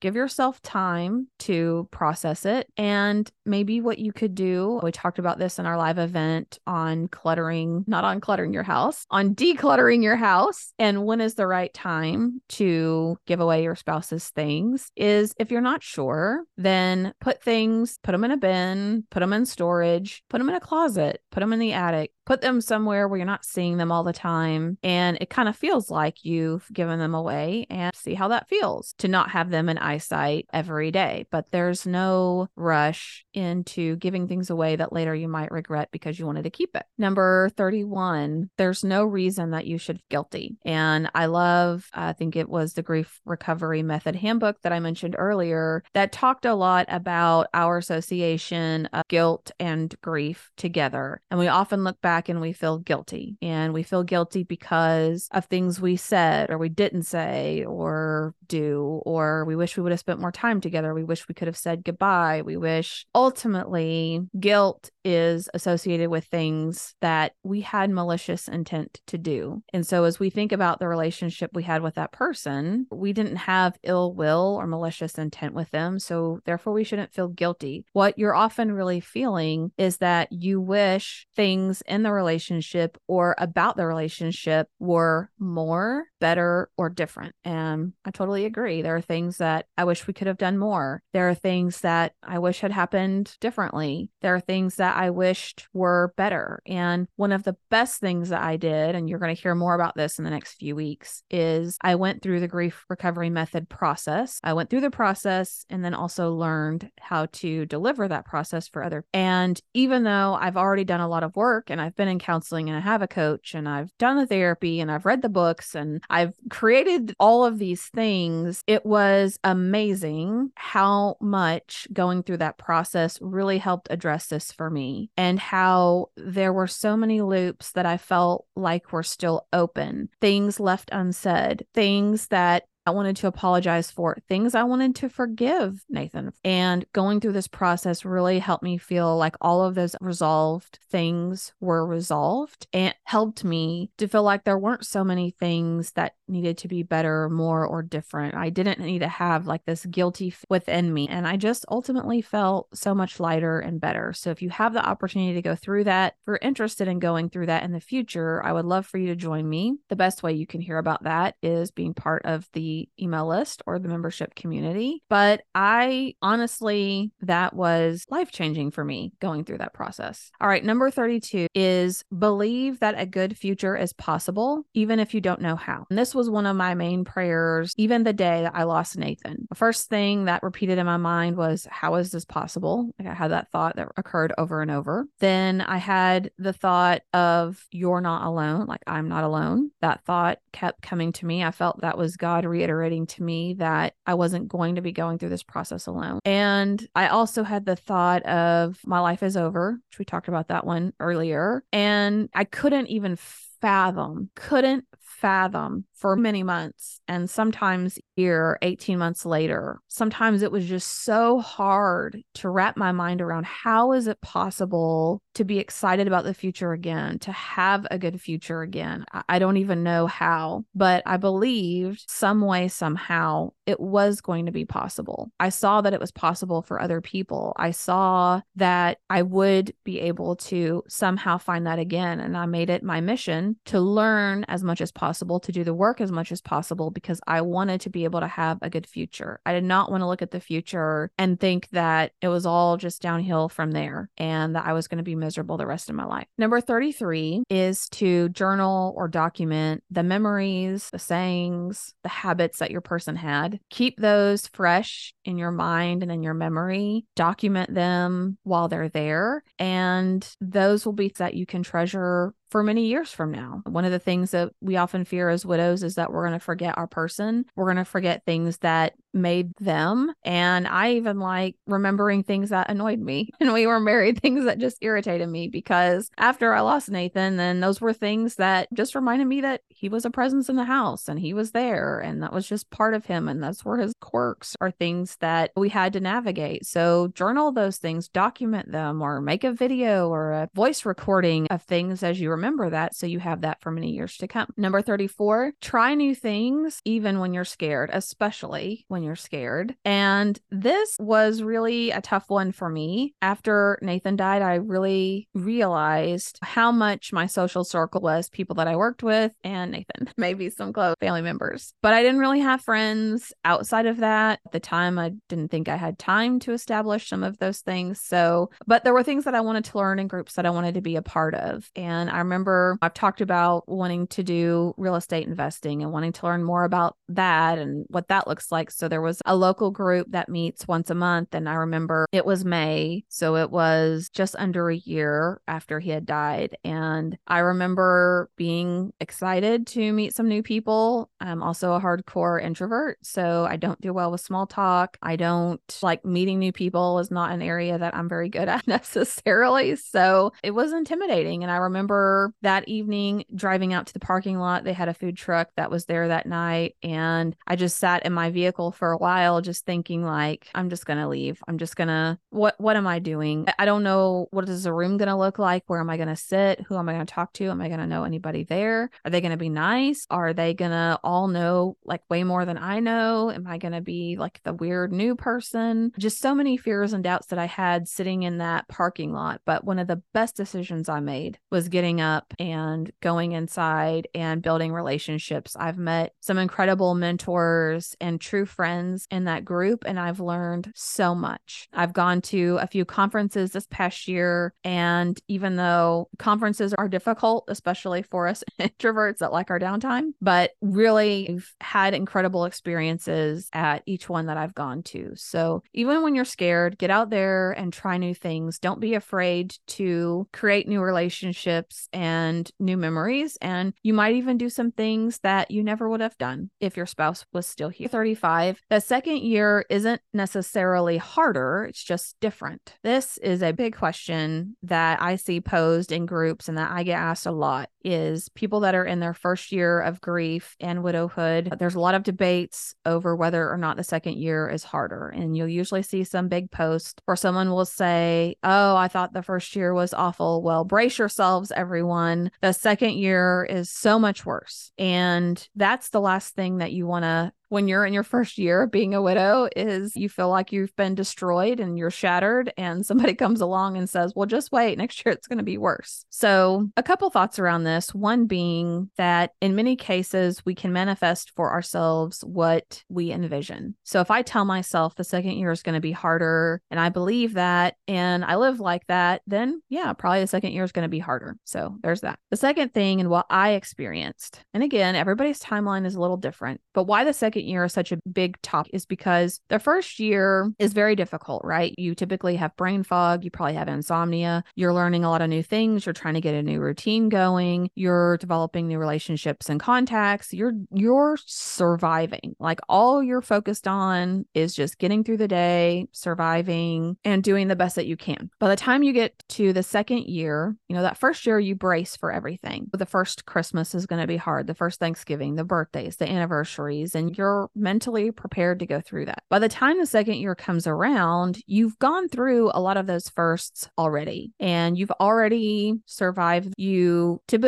Give yourself time to process it. And maybe what you could do, we talked about this in our live event on cluttering, not on cluttering your house, on decluttering your house. And when is the right time to give away your spouse's things? is if you're not sure, then put things, put them in a bin, put them in storage, put them in a closet, put them in the attic, put them somewhere where you're not seeing them all the time. And it kind of feels like you've given them away and see how that feels to not have them in eyesight every day. But there's no rush into giving things away that later you might regret because you wanted to keep it. Number 31, there's no reason that you should guilty. And I love, I think it was the Grief Recovery Method Handbook that I mentioned earlier that talked a lot about our association of guilt and grief together. And we often look back back and we feel guilty. And we feel guilty because of things we said or we didn't say or do, or we wish we would have spent more time together. We wish we could have said goodbye. We wish ultimately guilt is associated with things that we had malicious intent to do. And so as we think about the relationship we had with that person, we didn't have ill will or malicious intent with them. So therefore, we shouldn't feel guilty. What you're often really feeling is that you wish things in the the relationship or about the relationship were more, better, or different. And I totally agree. There are things that I wish we could have done more. There are things that I wish had happened differently. There are things that I wished were better. And one of the best things that I did, and you're going to hear more about this in the next few weeks, is I went through the grief recovery method process. I went through the process and then also learned how to deliver that process for other. And even though I've already done a lot of work and I've been in counseling and I have a coach and I've done the therapy and I've read the books and I've created all of these things. It was amazing how much going through that process really helped address this for me and how there were so many loops that I felt like were still open, things left unsaid, things that I wanted to apologize for, things I wanted to forgive Nathan. And going through this process really helped me feel like all of those resolved things were resolved and helped me to feel like there weren't so many things that needed to be better, more, or different. I didn't need to have like this guilty within me. And I just ultimately felt so much lighter and better. So if you have the opportunity to go through that, if you're interested in going through that in the future, I would love for you to join me. The best way you can hear about that is being part of the email list or the membership community. But I honestly, that was life changing for me going through that process. All right, number 32 is believe that a good future is possible, even if you don't know how. And this was one of my main prayers, even the day that I lost Nathan. The first thing that repeated in my mind was, How is this possible? Like I had that thought that occurred over and over. Then I had the thought of, You're not alone. Like I'm not alone. That thought kept coming to me. I felt that was God reiterating reiterating to me that I wasn't going to be going through this process alone. And I also had the thought of my life is over, which we talked about that one earlier. And I couldn't even fathom, couldn't fathom for many months and sometimes year 18 months later. Sometimes it was just so hard to wrap my mind around how is it possible to be excited about the future again to have a good future again. I don't even know how but i believed some way somehow it was going to be possible. I saw that it was possible for other people. I saw that i would be able to somehow find that again and i made it my mission to learn as much as possible to do the work work as much as possible because I wanted to be able to have a good future. I did not want to look at the future and think that it was all just downhill from there and that I was going to be miserable the rest of my life. Number 33 is to journal or document the memories, the sayings, the habits that your person had. Keep those fresh in your mind and in your memory. Document them while they're there. And those will be that you can treasure for many years from now. One of the things that we often fear as widows is that we're going to forget our person. We're going to forget things that made them. And I even like remembering things that annoyed me. [LAUGHS] And we were married, things that just irritated me because after I lost Nathan, then those were things that just reminded me that he was a presence in the house and he was there. And that was just part of him. And that's where his quirks are things that we had to navigate. So journal those things, document them, or make a video or a voice recording of things as you remember that. So you have that for many years to come. Number 34, try new things even when you're scared, especially when you're you're scared. And this was really a tough one for me. After Nathan died, I really realized how much my social circle was people that I worked with and Nathan, [LAUGHS] maybe some close family members. But I didn't really have friends outside of that. At the time, I didn't think I had time to establish some of those things. So, but there were things that I wanted to learn in groups that I wanted to be a part of. And I remember I've talked about wanting to do real estate investing and wanting to learn more about that and what that looks like. So there was a local group that meets once a month. And I remember it was May. So it was just under a year after he had died. And I remember being excited to meet some new people. I'm also a hardcore introvert. So I don't do well with small talk. I don't like meeting new people, is not an area that I'm very good at [LAUGHS] necessarily. So it was intimidating. And I remember that evening driving out to the parking lot. They had a food truck that was there that night. And I just sat in my vehicle for a while just thinking like I'm just going to leave. I'm just going to what what am I doing? I don't know what is the room going to look like? Where am I going to sit? Who am I going to talk to? Am I going to know anybody there? Are they going to be nice? Are they going to all know like way more than I know? Am I going to be like the weird new person? Just so many fears and doubts that I had sitting in that parking lot, but one of the best decisions I made was getting up and going inside and building relationships. I've met some incredible mentors and true friends friends in that group, and I've learned so much. I've gone to a few conferences this past year, and even though conferences are difficult, especially for us [LAUGHS] introverts that like our downtime, but really I've had incredible experiences at each one that I've gone to. So even when you're scared, get out there and try new things. Don't be afraid to create new relationships and new memories. And you might even do some things that you never would have done if your spouse was still here. 35. The second year isn't necessarily harder, it's just different. This is a big question that I see posed in groups and that I get asked a lot is people that are in their first year of grief and widowhood. There's a lot of debates over whether or not the second year is harder. And you'll usually see some big post where someone will say, Oh, I thought the first year was awful. Well, brace yourselves, everyone. The second year is so much worse. And that's the last thing that you want to when you're in your first year of being a widow is you feel like you've been destroyed and you're shattered and somebody [LAUGHS] comes along and says well just wait next year it's going to be worse so a couple thoughts around this one being that in many cases we can manifest for ourselves what we envision. So if i tell myself the second year is going to be harder and i believe that and i live like that then yeah probably the second year is going to be harder. So there's that. The second thing and what i experienced and again everybody's timeline is a little different but why the second year is such a big topic is because the first year is very difficult, right? You typically have brain fog, you probably have insomnia, you're learning a lot of new things, you're trying to get a new routine going, you're developing new relationships and contacts, you're you're surviving. Like all you're focused on is just getting through the day, surviving and doing the best that you can. By the time you get to the second year, you know, that first year you brace for everything. The first Christmas is going to be hard, the first Thanksgiving, the birthdays, the anniversaries, and you're you're mentally prepared to go through that. By the time the second year comes around, you've gone through a lot of those firsts already and you've already survived. You typically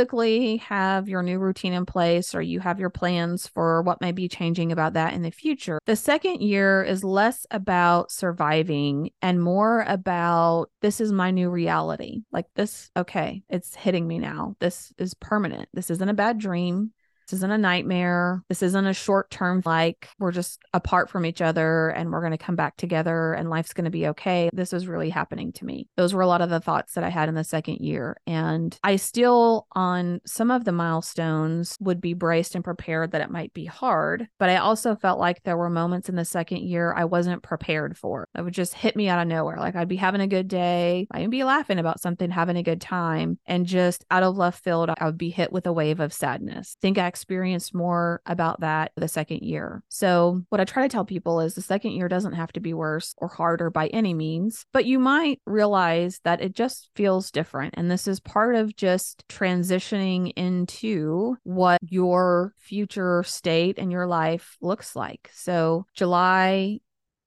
have your new routine in place or you have your plans for what may be changing about that in the future. The second year is less about surviving and more about this is my new reality. Like this, okay, it's hitting me now. This is permanent. This isn't a bad dream. This isn't a nightmare. This isn't a short term, like we're just apart from each other and we're going to come back together and life's going to be okay. This is really happening to me. Those were a lot of the thoughts that I had in the second year. And I still, on some of the milestones, would be braced and prepared that it might be hard. But I also felt like there were moments in the second year I wasn't prepared for. That would just hit me out of nowhere. Like I'd be having a good day, I'd be laughing about something, having a good time. And just out of left field, I would be hit with a wave of sadness. Think I experienced more about that the second year. So, what I try to tell people is the second year doesn't have to be worse or harder by any means, but you might realize that it just feels different. And this is part of just transitioning into what your future state and your life looks like. So, July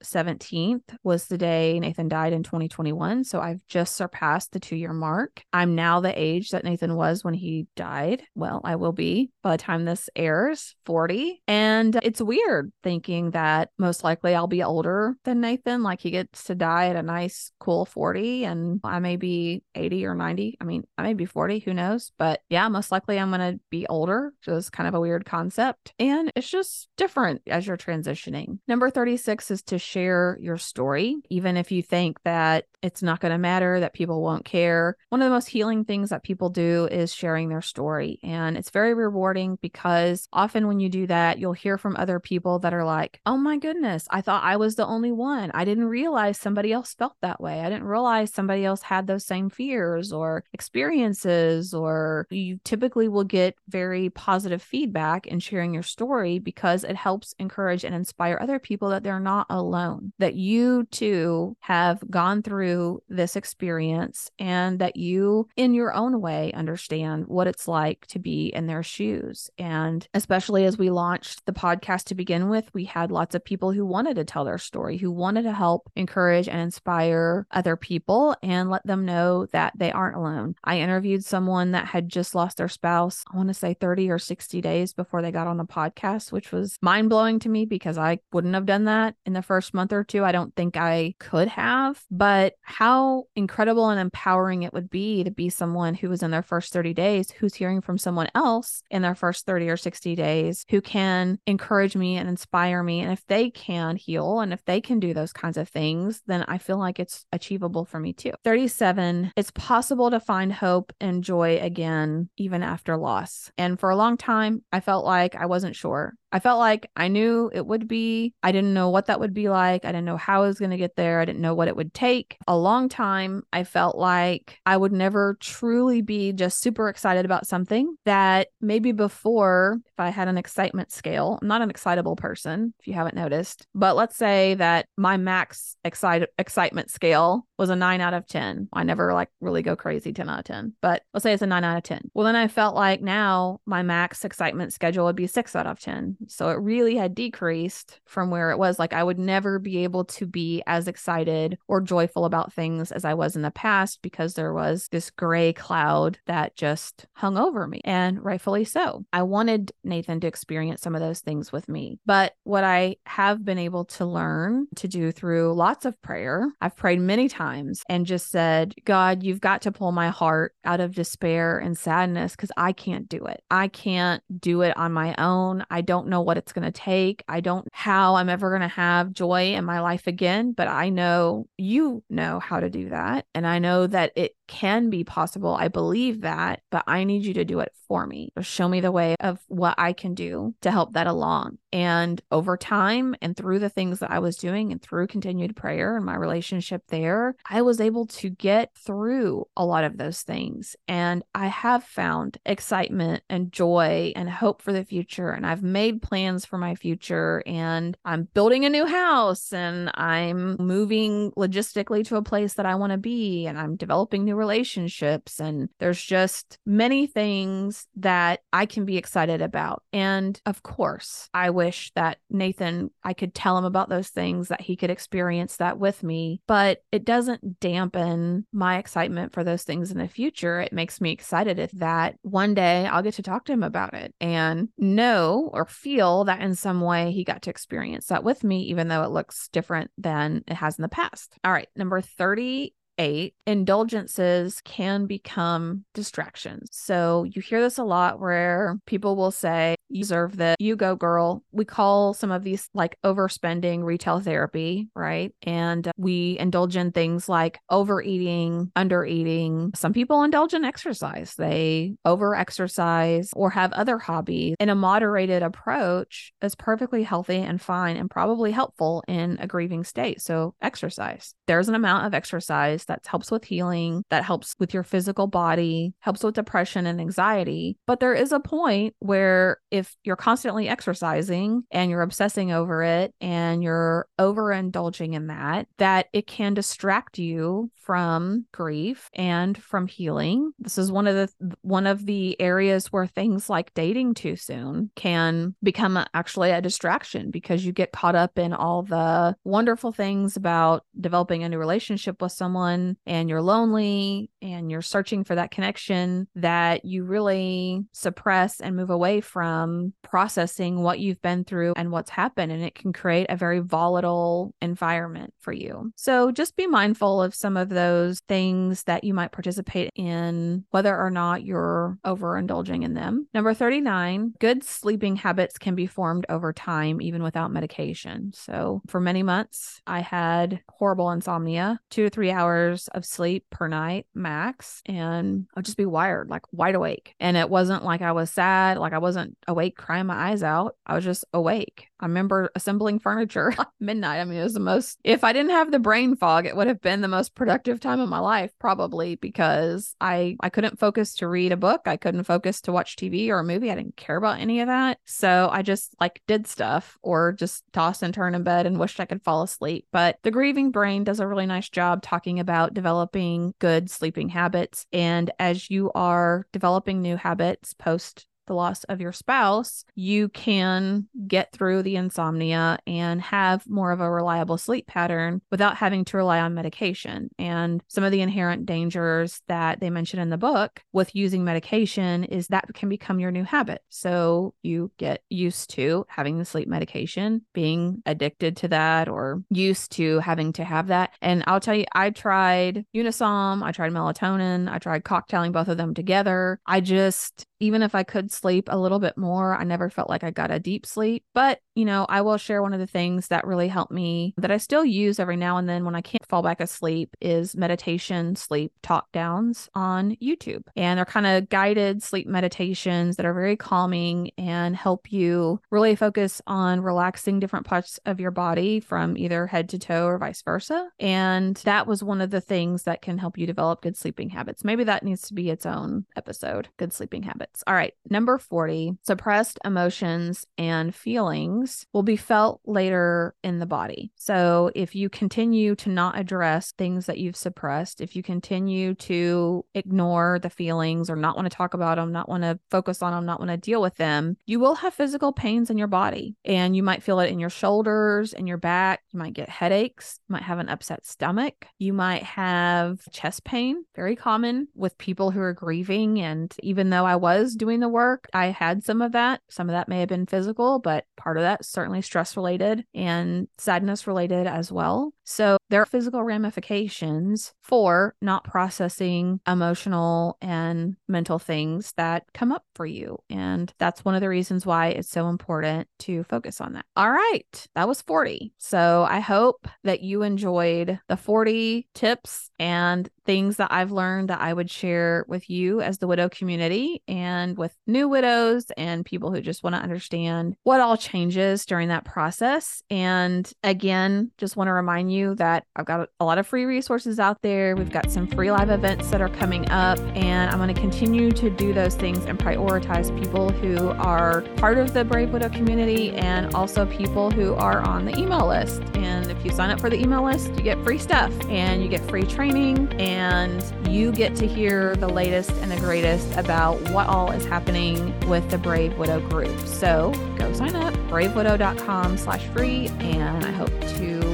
17th was the day Nathan died in 2021. So I've just surpassed the two year mark. I'm now the age that Nathan was when he died. Well, I will be by the time this airs 40. And it's weird thinking that most likely I'll be older than Nathan. Like he gets to die at a nice, cool 40, and I may be 80 or 90. I mean, I may be 40, who knows? But yeah, most likely I'm going to be older, So it's kind of a weird concept. And it's just different as you're transitioning. Number 36 is to share your story, even if you think that it's not going to matter, that people won't care. One of the most healing things that people do is sharing their story. And it's very rewarding because often when you do that, you'll hear from other people that are like, oh my goodness, I thought I was the only one. I didn't realize somebody else felt that way. I didn't realize somebody else had those same fears or experiences, or you typically will get very positive feedback in sharing your story because it helps encourage and inspire other people that they're not alone alone, that you too have gone through this experience and that you, in your own way, understand what it's like to be in their shoes. And especially as we launched the podcast to begin with, we had lots of people who wanted to tell their story, who wanted to help encourage and inspire other people and let them know that they aren't alone. I interviewed someone that had just lost their spouse, I want to say 30 or 60 days before they got on the podcast, which was mind blowing to me because I wouldn't have done that in the first month or two, I don't think I could have, but how incredible and empowering it would be to be someone who was in their first 30 days who's hearing from someone else in their first 30 or 60 days who can encourage me and inspire me. And if they can heal and if they can do those kinds of things, then I feel like it's achievable for me too. 37, it's possible to find hope and joy again, even after loss. And for a long time, I felt like I wasn't sure. I felt like I knew it would be. I didn't know what that would be like. I didn't know how I was going to get there. I didn't know what it would take. A long time, I felt like I would never truly be just super excited about something that maybe before, I had an excitement scale, I'm not an excitable person, if you haven't noticed, but let's say that my max excite- excitement scale was a nine out of 10. I never like really go crazy 10 out of 10, but let's say it's a nine out of 10. Well, then I felt like now my max excitement schedule would be six out of 10 so it really had decreased from where it was. Like I would never be able to be as excited or joyful about things as I was in the past because there was this gray cloud that just hung over me. And rightfully so. I wanted Nathan to experience some of those things with me. But what I have been able to learn to do through lots of prayer, I've prayed many times and just said, God, you've got to pull my heart out of despair and sadness because I can't do it. I can't do it on my own. I don't know what it's going to take. I don't how I'm ever going to have joy in my life again, but I know you know how to do that. And I know that it can be possible. I believe that, but I need you to do it for me. Show me the way of what I can do to help that along. And over time and through the things that I was doing and through continued prayer and my relationship there, I was able to get through a lot of those things. And I have found excitement and joy and hope for the future. And I've made plans for my future and I'm building a new house and I'm moving logistically to a place that I want to be and I'm developing new relationships. And there's just many things that I can be excited about. And of course, I wish that Nathan, I could tell him about those things, that he could experience that with me, but it doesn't dampen my excitement for those things in the future. It makes me excited that one day I'll get to talk to him about it and know or feel that in some way he got to experience that with me, even though it looks different than it has in the past. All right, number 30 eight, indulgences can become distractions. So you hear this a lot where people will say, You deserve this, you go, girl. We call some of these like overspending retail therapy, right? And we indulge in things like overeating, undereating. Some people indulge in exercise, they over exercise or have other hobbies. In a moderated approach is perfectly healthy and fine and probably helpful in a grieving state. So exercise. There's an amount of exercise that helps with healing, that helps with your physical body, helps with depression and anxiety. But there is a point where if you're constantly exercising and you're obsessing over it and you're overindulging in that, that it can distract you from grief and from healing. This is one of the one of the areas where things like dating too soon can become actually a distraction because you get caught up in all the wonderful things about developing a new relationship with someone someone and you're lonely and you're searching for that connection that you really suppress and move away from processing what you've been through and what's happened. And it can create a very volatile environment for you. So just be mindful of some of those things that you might participate in, whether or not you're overindulging in them. Number 39, good sleeping habits can be formed over time, even without medication. So for many months, I had horrible insomnia, two to three hours hours of sleep per night max and I'd just be wired, like wide awake. And it wasn't like I was sad, like I wasn't awake crying my eyes out. I was just awake. I remember assembling furniture [LAUGHS] midnight. I mean, it was the most, if I didn't have the brain fog, it would have been the most productive time of my life, probably because I, I couldn't focus to read a book. I couldn't focus to watch TV or a movie. I didn't care about any of that. So I just like did stuff or just toss and turn in bed and wished I could fall asleep. But the grieving brain does a really nice job talking about developing good sleeping habits. And as you are developing new habits post the loss of your spouse, you can get through the insomnia and have more of a reliable sleep pattern without having to rely on medication. And some of the inherent dangers that they mention in the book with using medication is that can become your new habit. So you get used to having the sleep medication, being addicted to that, or used to having to have that. And I'll tell you, I tried Unisom, I tried melatonin, I tried cocktailing both of them together. I just even if I could sleep a little bit more, I never felt like I got a deep sleep. But, you know, I will share one of the things that really helped me that I still use every now and then when I can't fall back asleep is meditation sleep talk downs on YouTube. And they're kind of guided sleep meditations that are very calming and help you really focus on relaxing different parts of your body from either head to toe or vice versa. And that was one of the things that can help you develop good sleeping habits. Maybe that needs to be its own episode, good sleeping habits. All right. Number 40 suppressed emotions and feelings will be felt later in the body. So if you continue to not address things that you've suppressed, if you continue to ignore the feelings or not want to talk about them, not want to focus on them, not want to deal with them, you will have physical pains in your body. And you might feel it in your shoulders and your back. You might get headaches. You might have an upset stomach. You might have chest pain, very common with people who are grieving. And even though I was doing the work, I had some of that. Some of that may have been physical, but part of that certainly stress related and sadness related as well. So there are physical ramifications for not processing emotional and mental things that come up for you. And that's one of the reasons why it's so important to focus on that. All right, that was 40. So I hope that you enjoyed the 40 tips and things that I've learned that I would share with you as the widow community and with new widows and people who just want to understand what all changes during that process. And again, just want to remind you that I've got a lot of free resources out there. We've got some free live events that are coming up, and I'm going to continue to do those things and prioritize people who are part of the Brave Widow community and also people who are on the email list. And if you sign up for the email list, you get free stuff and you get free training and you get to hear the latest and the greatest about what all is happening with the Brave Widow group. So go sign up, bravewidow.com slash free, and I hope to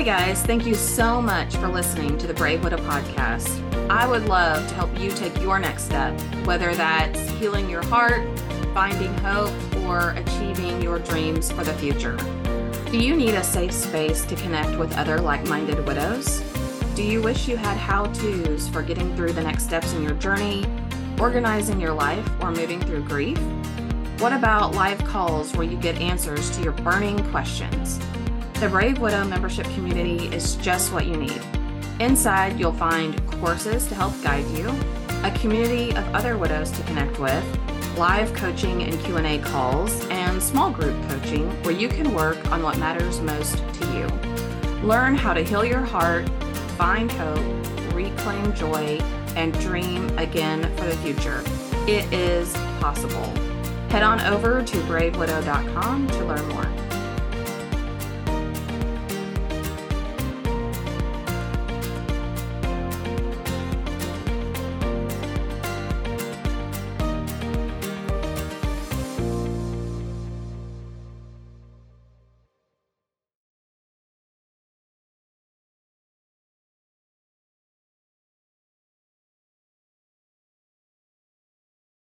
Hey guys, thank you so much for listening to the Brave Widow podcast. I would love to help you take your next step, whether that's healing your heart, finding hope, or achieving your dreams for the future. Do you need a safe space to connect with other like minded widows? Do you wish you had how to's for getting through the next steps in your journey, organizing your life, or moving through grief? What about live calls where you get answers to your burning questions? The Brave Widow membership community is just what you need. Inside, you'll find courses to help guide you, a community of other widows to connect with, live coaching and Q&A calls, and small group coaching where you can work on what matters most to you. Learn how to heal your heart, find hope, reclaim joy, and dream again for the future. It is possible. Head on over to bravewidow.com to learn more.